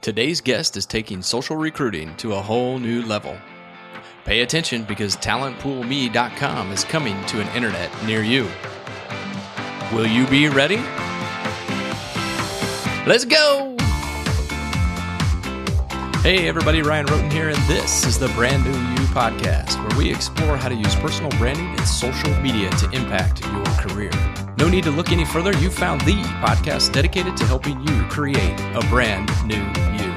Today's guest is taking social recruiting to a whole new level. Pay attention because talentpoolme.com is coming to an internet near you. Will you be ready? Let's go! Hey everybody, Ryan Rhoten here, and this is the Brand New You podcast, where we explore how to use personal branding and social media to impact your career. No need to look any further, you found the podcast dedicated to helping you create a brand new you.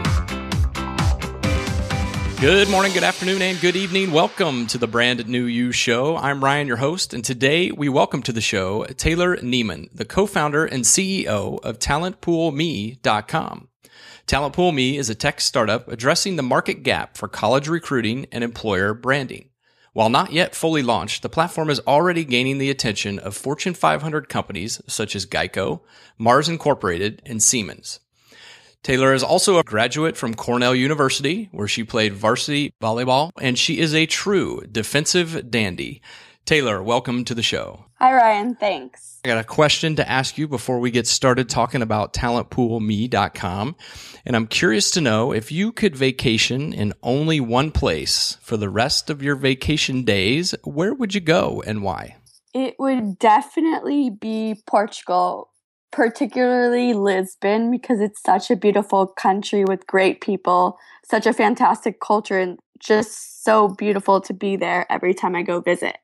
Good morning, good afternoon, and good evening. Welcome to the Brand New You Show. I'm Ryan, your host, and today we welcome to the show Taylor Nieman, the co founder and CEO of TalentPoolMe.com. TalentPoolMe is a tech startup addressing the market gap for college recruiting and employer branding. While not yet fully launched, the platform is already gaining the attention of Fortune 500 companies such as Geico, Mars Incorporated, and Siemens. Taylor is also a graduate from Cornell University, where she played varsity volleyball, and she is a true defensive dandy. Taylor, welcome to the show. Hi, Ryan. Thanks. I got a question to ask you before we get started talking about talentpoolme.com. And I'm curious to know if you could vacation in only one place for the rest of your vacation days, where would you go and why? It would definitely be Portugal, particularly Lisbon, because it's such a beautiful country with great people, such a fantastic culture, and just so beautiful to be there every time I go visit.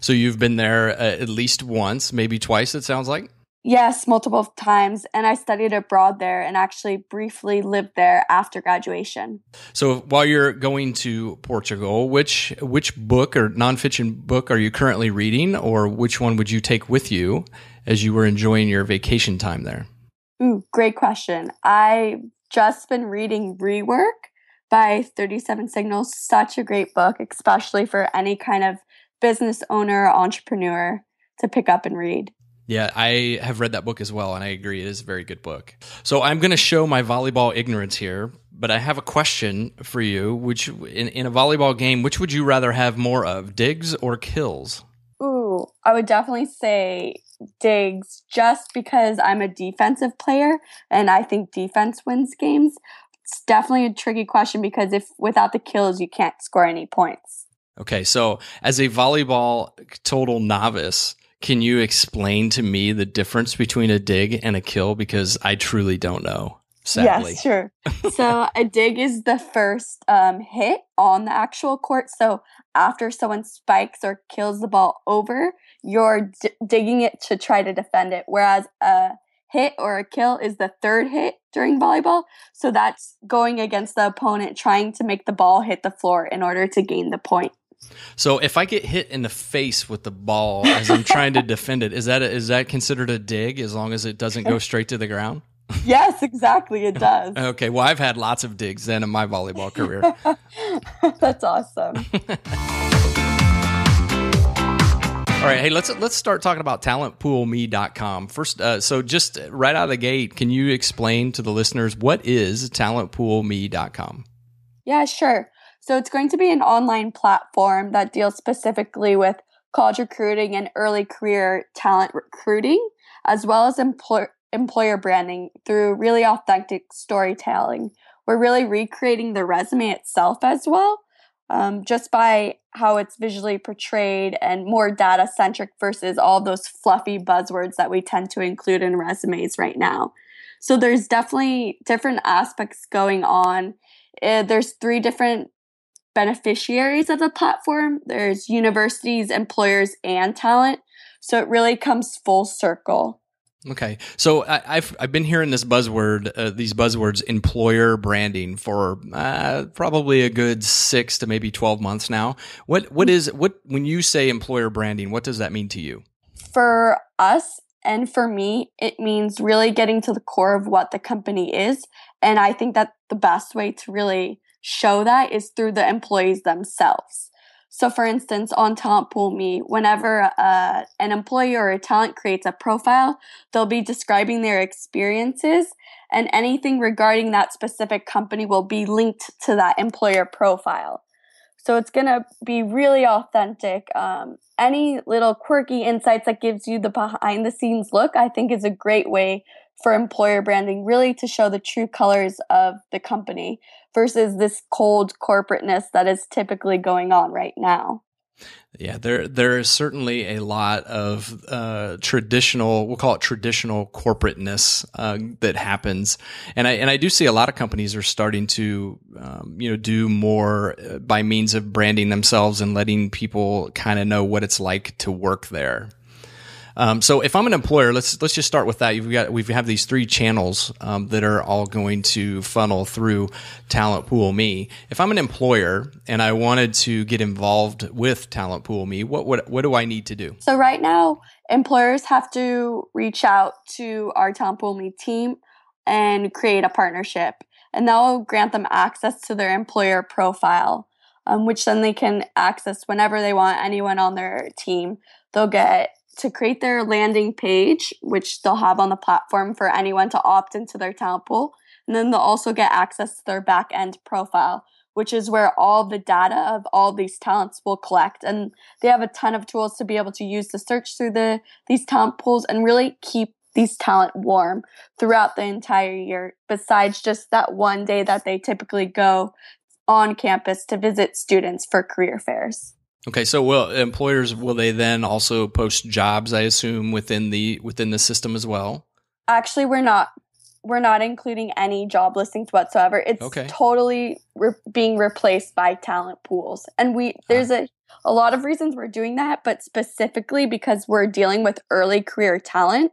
So you've been there uh, at least once, maybe twice, it sounds like? Yes, multiple times. And I studied abroad there and actually briefly lived there after graduation. So while you're going to Portugal, which which book or nonfiction book are you currently reading, or which one would you take with you as you were enjoying your vacation time there? Ooh, great question. I just been reading Rework by 37 Signals. Such a great book, especially for any kind of business owner, entrepreneur to pick up and read. Yeah, I have read that book as well, and I agree. It is a very good book. So I'm going to show my volleyball ignorance here, but I have a question for you. Which in, in a volleyball game, which would you rather have more of, digs or kills? Ooh, I would definitely say digs, just because I'm a defensive player, and I think defense wins games. It's definitely a tricky question because if without the kills, you can't score any points. Okay, so as a volleyball total novice, can you explain to me the difference between a dig and a kill? Because I truly don't know. Sadly. Yes, sure. so a dig is the first um, hit on the actual court. So after someone spikes or kills the ball over, you're d- digging it to try to defend it. Whereas a hit or a kill is the third hit during volleyball. So that's going against the opponent, trying to make the ball hit the floor in order to gain the point. So if I get hit in the face with the ball as I'm trying to defend it, is that a, is that considered a dig as long as it doesn't go straight to the ground? Yes, exactly. It does. okay. Well, I've had lots of digs then in my volleyball career. That's awesome. All right, hey, let's let's start talking about talentpoolme.com. First, uh, so just right out of the gate, can you explain to the listeners what is talentpoolme.com? Yeah, sure. So it's going to be an online platform that deals specifically with college recruiting and early career talent recruiting, as well as employ- employer branding through really authentic storytelling. We're really recreating the resume itself as well, um, just by how it's visually portrayed and more data centric versus all those fluffy buzzwords that we tend to include in resumes right now. So there's definitely different aspects going on. Uh, there's three different beneficiaries of the platform. There's universities, employers, and talent. So it really comes full circle. Okay, so I, have I've been hearing this buzzword, uh, these buzzwords, employer branding, for uh, probably a good six to maybe twelve months now. What what is what when you say employer branding? What does that mean to you? For us and for me, it means really getting to the core of what the company is, and I think that the best way to really show that is through the employees themselves. So, for instance, on Talent Pool Me, whenever uh, an employee or a talent creates a profile, they'll be describing their experiences, and anything regarding that specific company will be linked to that employer profile. So, it's going to be really authentic. Um, any little quirky insights that gives you the behind the scenes look, I think, is a great way for employer branding, really to show the true colors of the company versus this cold corporateness that is typically going on right now. Yeah, there there is certainly a lot of uh, traditional, we'll call it traditional corporateness uh, that happens, and I and I do see a lot of companies are starting to, um, you know, do more uh, by means of branding themselves and letting people kind of know what it's like to work there. Um, so if I'm an employer, let's let's just start with that. You've got we have these three channels um, that are all going to funnel through Talent Pool Me. If I'm an employer and I wanted to get involved with Talent Pool Me, what what what do I need to do? So right now, employers have to reach out to our Talent Pool Me team and create a partnership, and that will grant them access to their employer profile. Um, which then they can access whenever they want anyone on their team. They'll get to create their landing page, which they'll have on the platform for anyone to opt into their talent pool. And then they'll also get access to their back end profile, which is where all the data of all these talents will collect. And they have a ton of tools to be able to use to search through the these talent pools and really keep these talent warm throughout the entire year, besides just that one day that they typically go on campus to visit students for career fairs. Okay, so will employers will they then also post jobs? I assume within the within the system as well. Actually, we're not we're not including any job listings whatsoever. It's okay. totally re- being replaced by talent pools, and we ah. there's a a lot of reasons we're doing that, but specifically because we're dealing with early career talent,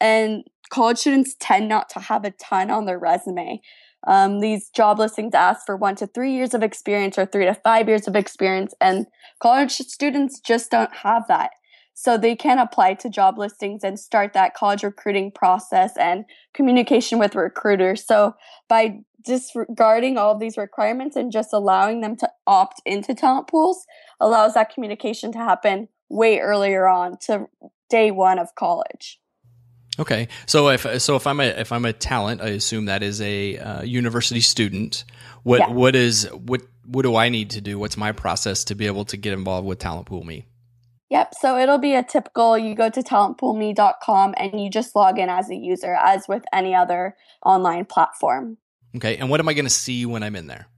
and college students tend not to have a ton on their resume. Um, these job listings ask for one to three years of experience or three to five years of experience, and college students just don't have that. So they can apply to job listings and start that college recruiting process and communication with recruiters. So by disregarding all of these requirements and just allowing them to opt into talent pools allows that communication to happen way earlier on to day one of college. Okay, so if so, if I'm a if I'm a talent, I assume that is a uh, university student. What yeah. what is what what do I need to do? What's my process to be able to get involved with Talent Pool Me? Yep, so it'll be a typical you go to talentpoolme.com and you just log in as a user, as with any other online platform. Okay, and what am I going to see when I'm in there?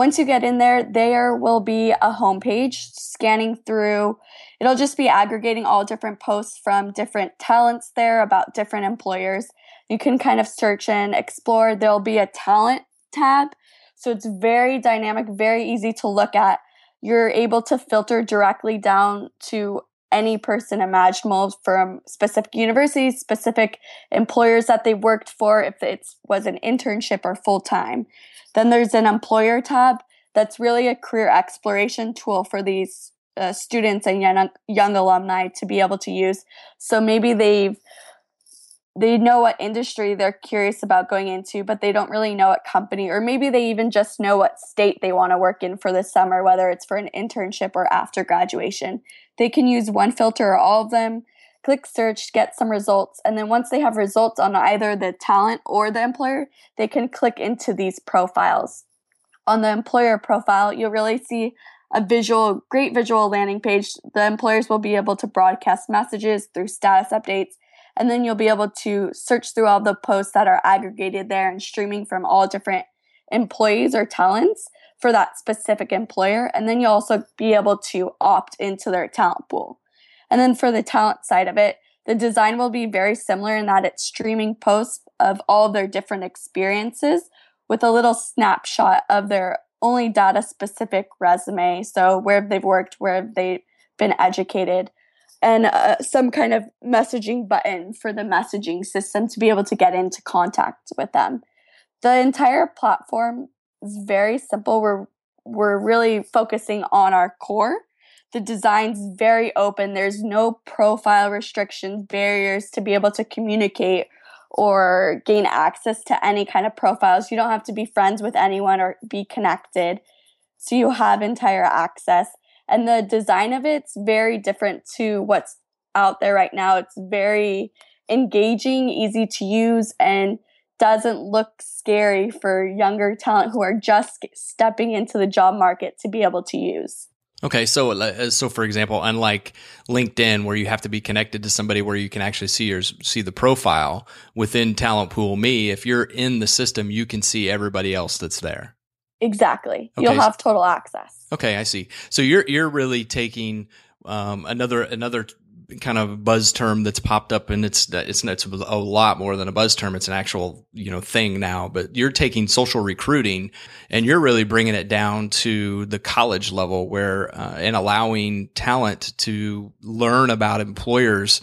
Once you get in there, there will be a homepage scanning through. It'll just be aggregating all different posts from different talents there about different employers. You can kind of search and explore. There'll be a talent tab. So it's very dynamic, very easy to look at. You're able to filter directly down to any person imaginable from specific universities, specific employers that they worked for, if it was an internship or full time. Then there's an employer tab that's really a career exploration tool for these uh, students and young, young alumni to be able to use. So maybe they've they know what industry they're curious about going into, but they don't really know what company, or maybe they even just know what state they want to work in for the summer, whether it's for an internship or after graduation. They can use one filter or all of them, click search, get some results, and then once they have results on either the talent or the employer, they can click into these profiles. On the employer profile, you'll really see a visual, great visual landing page. The employers will be able to broadcast messages through status updates and then you'll be able to search through all the posts that are aggregated there and streaming from all different employees or talents for that specific employer. And then you'll also be able to opt into their talent pool. And then for the talent side of it, the design will be very similar in that it's streaming posts of all of their different experiences with a little snapshot of their only data specific resume. So where they've worked, where they've been educated, and uh, some kind of messaging button for the messaging system to be able to get into contact with them. The entire platform is very simple. We're we're really focusing on our core. The design's very open. There's no profile restrictions, barriers to be able to communicate or gain access to any kind of profiles. You don't have to be friends with anyone or be connected. So you have entire access and the design of it's very different to what's out there right now. It's very engaging, easy to use, and doesn't look scary for younger talent who are just stepping into the job market to be able to use. Okay, so uh, so for example, unlike LinkedIn, where you have to be connected to somebody where you can actually see your see the profile within Talent Pool Me, if you're in the system, you can see everybody else that's there. Exactly, okay. you'll have total access. Okay, I see. So you're you're really taking um, another another kind of buzz term that's popped up and it's it's it's a lot more than a buzz term it's an actual you know thing now but you're taking social recruiting and you're really bringing it down to the college level where uh, and allowing talent to learn about employers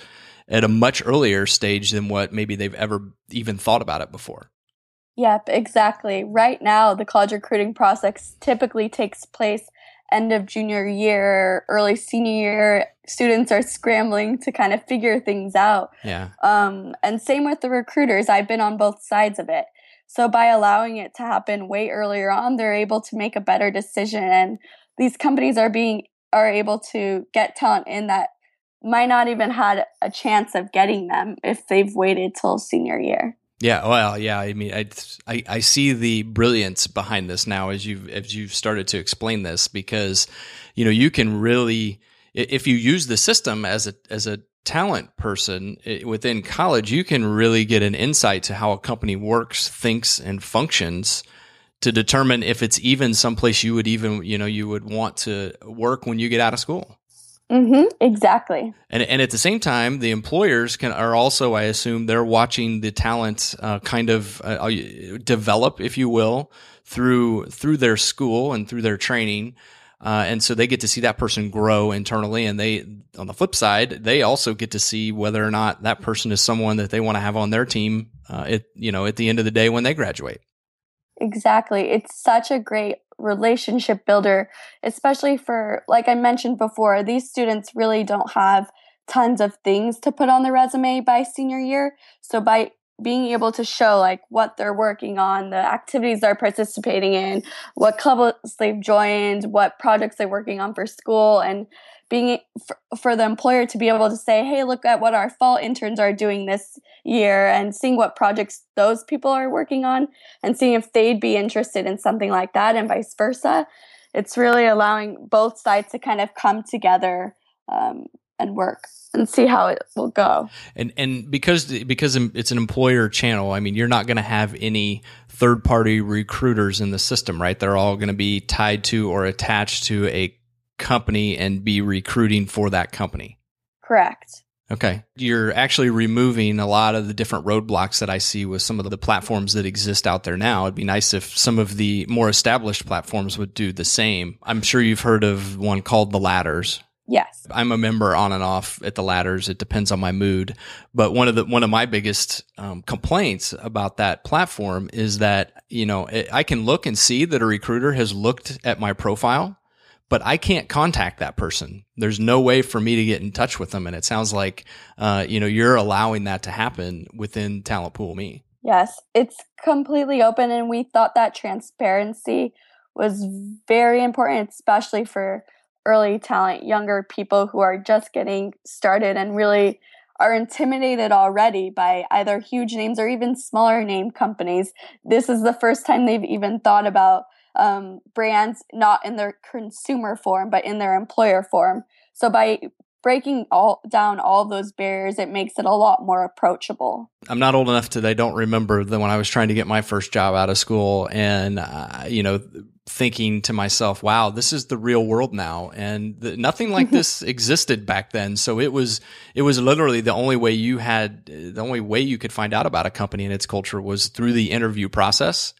at a much earlier stage than what maybe they've ever even thought about it before Yep, exactly. Right now, the college recruiting process typically takes place end of junior year, early senior year, students are scrambling to kind of figure things out. Yeah. Um, and same with the recruiters. I've been on both sides of it. So by allowing it to happen way earlier on, they're able to make a better decision. And these companies are being are able to get talent in that might not even had a chance of getting them if they've waited till senior year. Yeah, well, yeah. I mean, I, I, I see the brilliance behind this now as you've as you've started to explain this because, you know, you can really if you use the system as a as a talent person within college, you can really get an insight to how a company works, thinks, and functions to determine if it's even someplace you would even you know you would want to work when you get out of school. Mm-hmm, exactly. And and at the same time, the employers can are also, I assume, they're watching the talent uh, kind of uh, uh, develop, if you will, through through their school and through their training. Uh, and so they get to see that person grow internally, and they, on the flip side, they also get to see whether or not that person is someone that they want to have on their team. Uh, at you know, at the end of the day, when they graduate. Exactly, it's such a great relationship builder, especially for, like I mentioned before, these students really don't have tons of things to put on the resume by senior year. So by being able to show like what they're working on, the activities they're participating in, what clubs they've joined, what projects they're working on for school, and being for, for the employer to be able to say, hey, look at what our fall interns are doing this year and seeing what projects those people are working on and seeing if they'd be interested in something like that and vice versa. It's really allowing both sides to kind of come together um, and work and see how it will go. And and because because it's an employer channel, I mean, you're not going to have any third party recruiters in the system, right? They're all going to be tied to or attached to a company and be recruiting for that company. Correct. Okay. You're actually removing a lot of the different roadblocks that I see with some of the platforms that exist out there now. It'd be nice if some of the more established platforms would do the same. I'm sure you've heard of one called The Ladders. Yes. I'm a member on and off at the ladders. It depends on my mood. But one of the, one of my biggest um, complaints about that platform is that, you know, it, I can look and see that a recruiter has looked at my profile but I can't contact that person. There's no way for me to get in touch with them. And it sounds like, uh, you know, you're allowing that to happen within Talent Pool Me. Yes, it's completely open. And we thought that transparency was very important, especially for early talent, younger people who are just getting started and really are intimidated already by either huge names or even smaller name companies. This is the first time they've even thought about um, brands not in their consumer form but in their employer form so by breaking all down all those barriers it makes it a lot more approachable. I'm not old enough to i don't remember that when i was trying to get my first job out of school and uh, you know thinking to myself wow this is the real world now. And the, nothing like this existed back then. So it was it was literally the only way you had the only way you could find out about a company and its culture was through the interview process.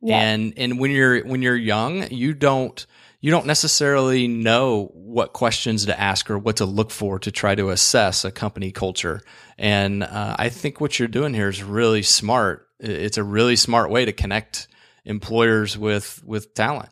Yeah. And and when you're when you're young, you don't you don't necessarily know what questions to ask or what to look for to try to assess a company culture. And uh, I think what you're doing here is really smart. It's a really smart way to connect employers with with talent.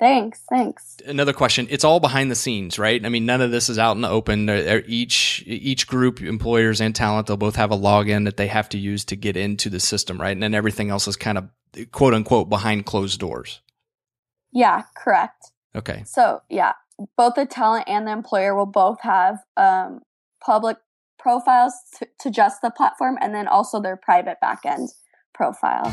Thanks. Thanks. Another question. It's all behind the scenes, right? I mean, none of this is out in the open. Each each group, employers and talent, they'll both have a login that they have to use to get into the system, right? And then everything else is kind of quote unquote behind closed doors. Yeah, correct. Okay. So yeah, both the talent and the employer will both have um, public profiles to, to just the platform, and then also their private backend profile.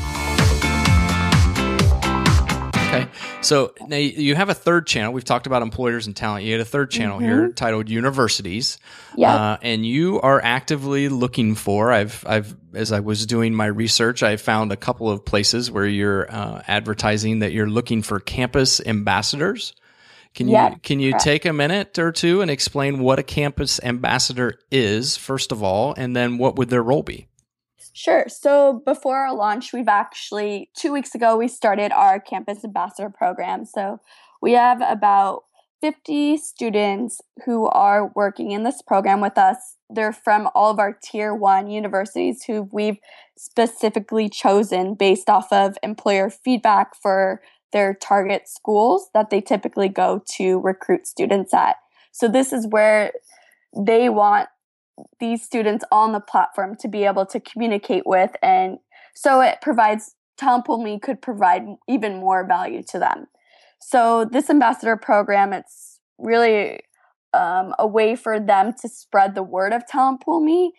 Okay. So now you have a third channel. We've talked about employers and talent. You had a third channel mm-hmm. here titled universities. Yeah. Uh, and you are actively looking for, I've, I've, as I was doing my research, I found a couple of places where you're uh, advertising that you're looking for campus ambassadors. Can you, can you correct. take a minute or two and explain what a campus ambassador is, first of all, and then what would their role be? Sure. So before our launch, we've actually, two weeks ago, we started our campus ambassador program. So we have about 50 students who are working in this program with us. They're from all of our tier one universities who we've specifically chosen based off of employer feedback for their target schools that they typically go to recruit students at. So this is where they want these students on the platform to be able to communicate with and so it provides talent pool me could provide even more value to them. So this ambassador program it's really um, a way for them to spread the word of talent pool me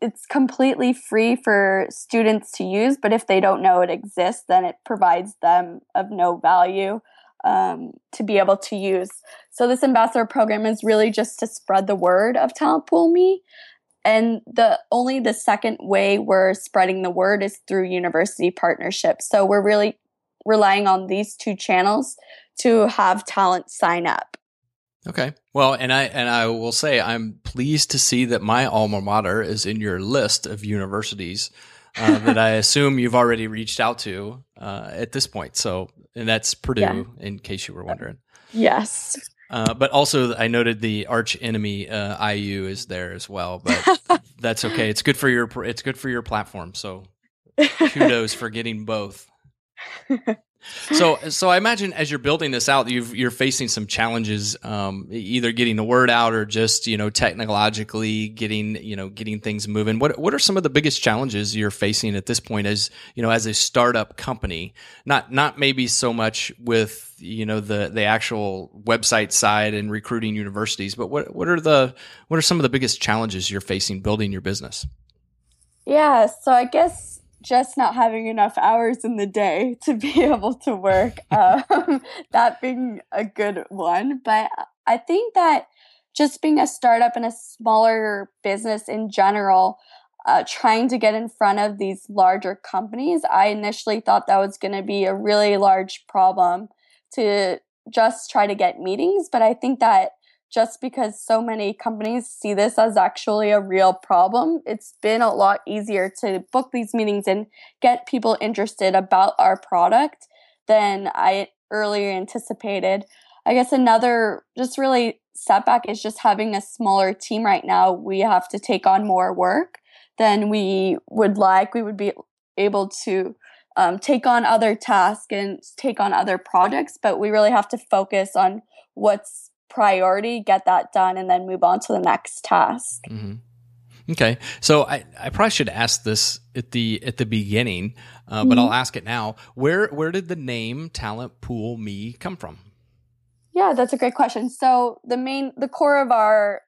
it's completely free for students to use but if they don't know it exists then it provides them of no value um, to be able to use. So this ambassador program is really just to spread the word of Talent Pool Me. And the only the second way we're spreading the word is through university partnerships. So we're really relying on these two channels to have talent sign up. Okay. Well, and I and I will say I'm pleased to see that my alma mater is in your list of universities uh, that I assume you've already reached out to uh, at this point. So, and that's Purdue, yeah. in case you were wondering. Yes. Uh, but also, I noted the arch enemy uh, IU is there as well. But that's okay. It's good for your it's good for your platform. So, kudos for getting both so so I imagine as you're building this out, you are facing some challenges, um, either getting the word out or just you know technologically getting you know getting things moving. What what are some of the biggest challenges you're facing at this point as you know as a startup company? Not not maybe so much with you know the the actual website side and recruiting universities, but what what are the what are some of the biggest challenges you're facing building your business? Yeah, so I guess just not having enough hours in the day to be able to work. Um, that being a good one. But I think that just being a startup and a smaller business in general, uh, trying to get in front of these larger companies, I initially thought that was going to be a really large problem to just try to get meetings. But I think that just because so many companies see this as actually a real problem, it's been a lot easier to book these meetings and get people interested about our product than I earlier anticipated. I guess another just really setback is just having a smaller team right now. We have to take on more work than we would like. We would be able to um, take on other tasks and take on other projects, but we really have to focus on what's priority, get that done, and then move on to the next task. Mm-hmm. Okay, so I, I probably should ask this at the at the beginning, uh, mm-hmm. but I'll ask it now. Where where did the name Talent Pool Me come from? Yeah, that's a great question. So the main the core of our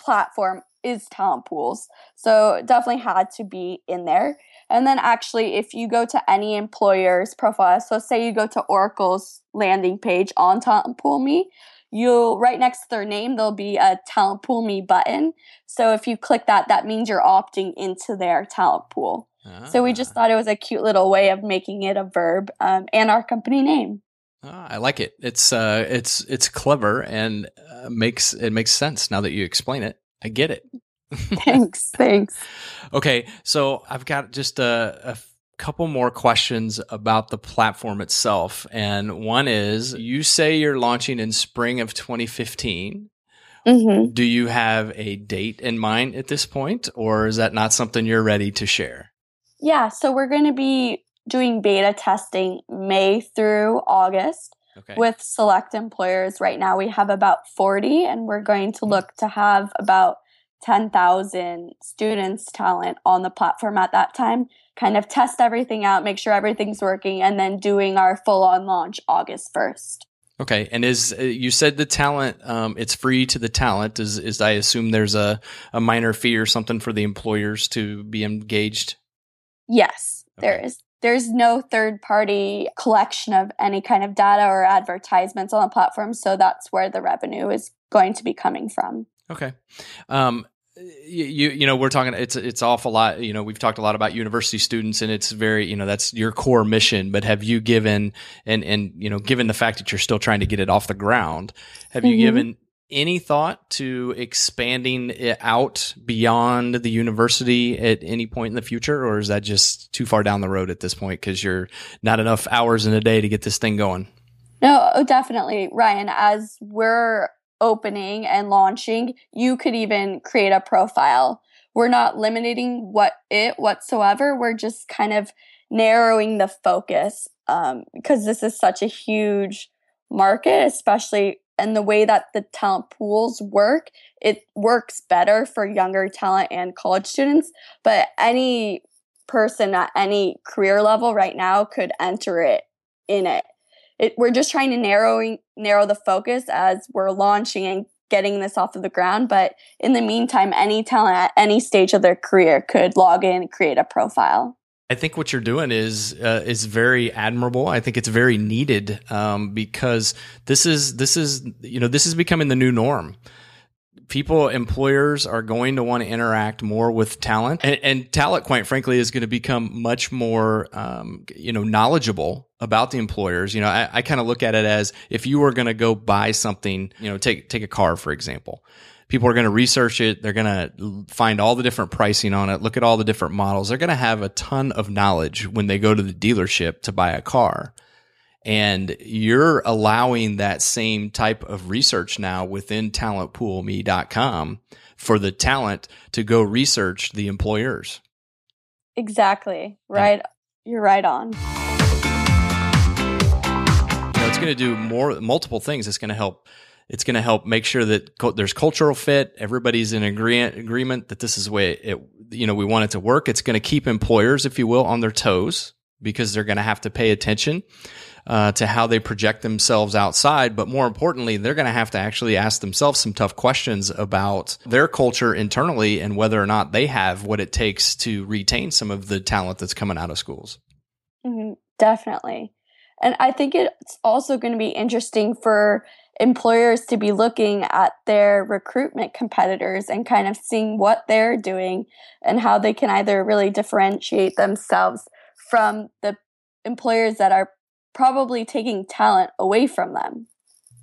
platform is talent pools, so definitely had to be in there. And then actually, if you go to any employer's profile, so say you go to Oracle's landing page on Talent Pool Me, you'll right next to their name there'll be a talent pool me button. So if you click that that means you're opting into their talent pool. Ah. so we just ah. thought it was a cute little way of making it a verb um, and our company name. Ah, i like it. It's uh it's it's clever and uh, makes it makes sense now that you explain it. I get it. Thanks thanks. Okay so i've got just a, a couple more questions about the platform itself. And one is you say you're launching in spring of 2015. Mm-hmm. Do you have a date in mind at this point, or is that not something you're ready to share? Yeah, so we're going to be doing beta testing May through August okay. with select employers. Right now, we have about 40, and we're going to look to have about 10,000 students talent on the platform at that time kind of test everything out, make sure everything's working, and then doing our full on launch August 1st. Okay, and is uh, you said the talent? Um, it's free to the talent. Is is I assume there's a a minor fee or something for the employers to be engaged? Yes, okay. there is. there's no third party collection of any kind of data or advertisements on the platform. So that's where the revenue is going to be coming from. Okay. Um, you you know we're talking it's it's awful lot you know we've talked a lot about university students and it's very you know that's your core mission but have you given and and you know given the fact that you're still trying to get it off the ground have mm-hmm. you given any thought to expanding it out beyond the university at any point in the future or is that just too far down the road at this point because you're not enough hours in a day to get this thing going no oh, definitely ryan as we're opening and launching, you could even create a profile. We're not limiting what it whatsoever. We're just kind of narrowing the focus um, because this is such a huge market, especially and the way that the talent pools work. It works better for younger talent and college students, but any person at any career level right now could enter it in it it, we're just trying to narrowing narrow the focus as we're launching and getting this off of the ground. But in the meantime, any talent at any stage of their career could log in and create a profile. I think what you're doing is uh, is very admirable. I think it's very needed um, because this is this is you know this is becoming the new norm people, employers are going to want to interact more with talent, and, and talent, quite frankly, is going to become much more, um, you know, knowledgeable about the employers. You know, I, I kind of look at it as if you were going to go buy something, you know, take take a car for example. People are going to research it. They're going to find all the different pricing on it. Look at all the different models. They're going to have a ton of knowledge when they go to the dealership to buy a car and you're allowing that same type of research now within talentpoolme.com for the talent to go research the employers. Exactly. Right. You're right on. It's going to do more multiple things. It's going to help it's going to help make sure that co- there's cultural fit. Everybody's in agreement agreement that this is the way it, you know, we want it to work. It's going to keep employers, if you will, on their toes because they're going to have to pay attention uh, to how they project themselves outside. But more importantly, they're going to have to actually ask themselves some tough questions about their culture internally and whether or not they have what it takes to retain some of the talent that's coming out of schools. Mm-hmm, definitely. And I think it's also going to be interesting for employers to be looking at their recruitment competitors and kind of seeing what they're doing and how they can either really differentiate themselves from the employers that are probably taking talent away from them.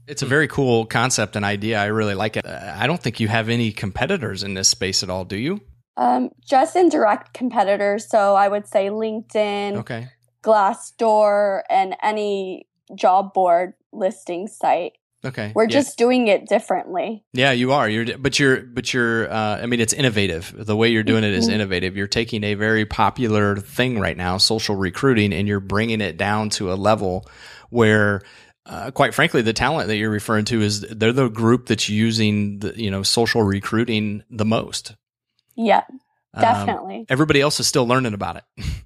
It's a very cool concept and idea. I really like it. I don't think you have any competitors in this space at all, do you? Um, just indirect competitors. So I would say LinkedIn, okay. Glassdoor, and any job board listing site. Okay. We're yeah. just doing it differently. Yeah, you are. You're but you're but you're uh, I mean it's innovative. The way you're doing it is mm-hmm. innovative. You're taking a very popular thing right now, social recruiting and you're bringing it down to a level where uh, quite frankly, the talent that you're referring to is they're the group that's using the, you know social recruiting the most. Yeah, um, definitely. Um, everybody else is still learning about it.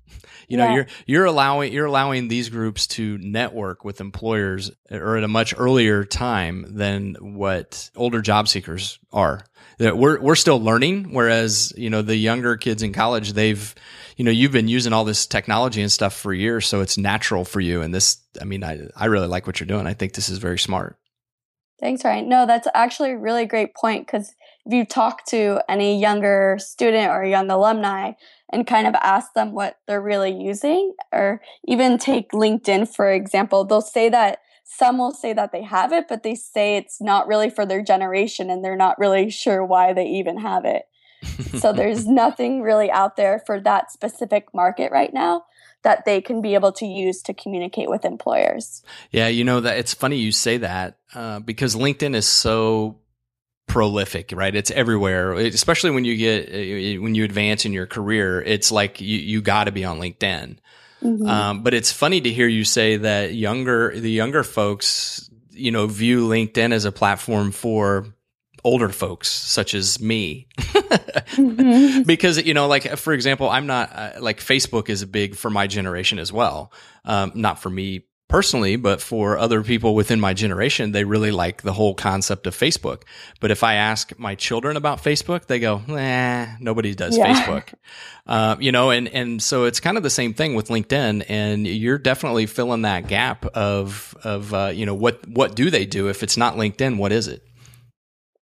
you know yeah. you're you're allowing you're allowing these groups to network with employers or at a much earlier time than what older job seekers are. That we're we're still learning whereas you know the younger kids in college they've you know you've been using all this technology and stuff for years so it's natural for you. And this i mean i i really like what you're doing. I think this is very smart. Thanks ryan. No that's actually a really great point because if you talk to any younger student or young alumni and kind of ask them what they're really using, or even take LinkedIn, for example, they'll say that some will say that they have it, but they say it's not really for their generation and they're not really sure why they even have it. so there's nothing really out there for that specific market right now that they can be able to use to communicate with employers. Yeah, you know that it's funny you say that uh, because LinkedIn is so prolific, right? It's everywhere, especially when you get uh, when you advance in your career. It's like you you got to be on LinkedIn. Mm-hmm. Um, but it's funny to hear you say that younger the younger folks, you know, view LinkedIn as a platform for older folks such as me mm-hmm. because you know like for example i'm not uh, like facebook is big for my generation as well um, not for me personally, but for other people within my generation, they really like the whole concept of Facebook. But if I ask my children about Facebook, they go, "Nah, nobody does yeah. Facebook." Uh, you know, and and so it's kind of the same thing with LinkedIn, and you're definitely filling that gap of of uh, you know what what do they do if it's not LinkedIn? What is it?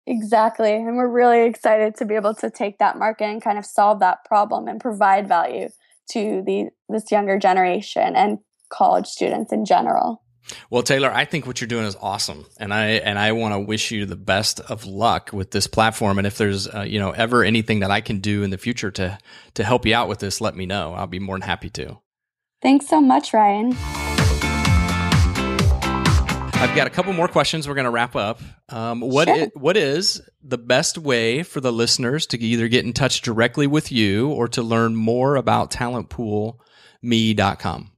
Exactly. And we're really excited to be able to take that market and kind of solve that problem and provide value to the this younger generation and college students in general. Well, Taylor, I think what you're doing is awesome, and I and I want to wish you the best of luck with this platform. And if there's uh, you know ever anything that I can do in the future to to help you out with this, let me know. I'll be more than happy to. Thanks so much, Ryan. I've got a couple more questions. We're going to wrap up. Um, what sure. is, what is the best way for the listeners to either get in touch directly with you or to learn more about talentpoolme.com?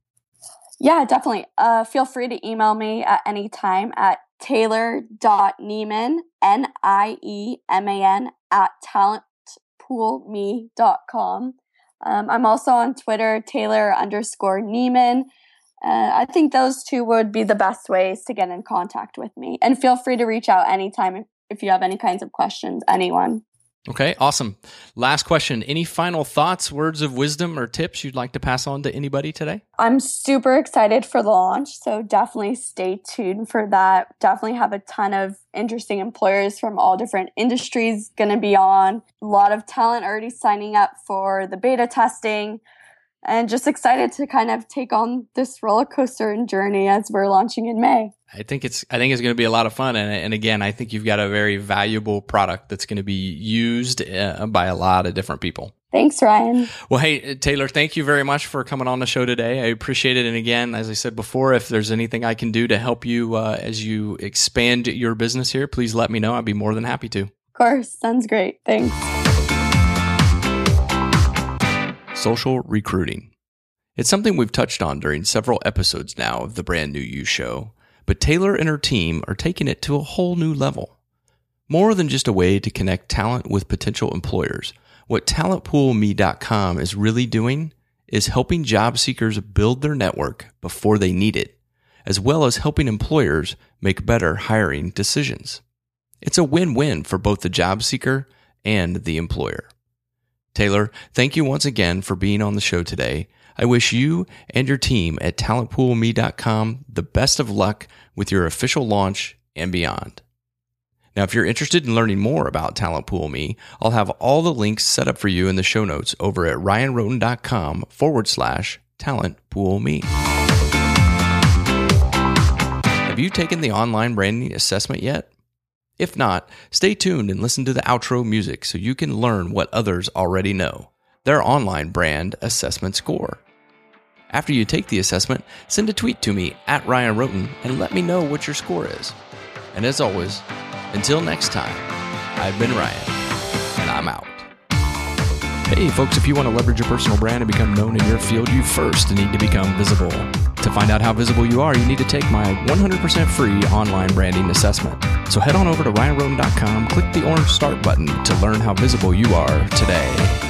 Yeah, definitely. Uh, feel free to email me at any time at taylor.nieman, N I E M A N, at talentpoolme.com. Um, I'm also on Twitter, Taylor underscore Nieman. Uh, I think those two would be the best ways to get in contact with me. And feel free to reach out anytime if you have any kinds of questions, anyone. Okay, awesome. Last question. Any final thoughts, words of wisdom, or tips you'd like to pass on to anybody today? I'm super excited for the launch, so definitely stay tuned for that. Definitely have a ton of interesting employers from all different industries going to be on. A lot of talent already signing up for the beta testing and just excited to kind of take on this roller coaster and journey as we're launching in May. I think it's I think it's going to be a lot of fun, and, and again, I think you've got a very valuable product that's going to be used uh, by a lot of different people. Thanks, Ryan. Well, hey Taylor, thank you very much for coming on the show today. I appreciate it. And again, as I said before, if there's anything I can do to help you uh, as you expand your business here, please let me know. I'd be more than happy to. Of course, sounds great. Thanks social recruiting. It's something we've touched on during several episodes now of the brand new You Show, but Taylor and her team are taking it to a whole new level. More than just a way to connect talent with potential employers, what talentpoolme.com is really doing is helping job seekers build their network before they need it, as well as helping employers make better hiring decisions. It's a win win for both the job seeker and the employer. Taylor, thank you once again for being on the show today. I wish you and your team at talentpoolme.com the best of luck with your official launch and beyond. Now, if you're interested in learning more about Talent Pool Me, I'll have all the links set up for you in the show notes over at ryanrhoten.com forward slash talent pool me. Have you taken the online branding assessment yet? If not, stay tuned and listen to the outro music so you can learn what others already know their online brand assessment score. After you take the assessment, send a tweet to me at Ryan Rhoten and let me know what your score is. And as always, until next time, I've been Ryan, and I'm out. Hey, folks, if you want to leverage your personal brand and become known in your field, you first need to become visible. To find out how visible you are, you need to take my 100% free online branding assessment. So head on over to ryanrhoten.com, click the orange start button to learn how visible you are today.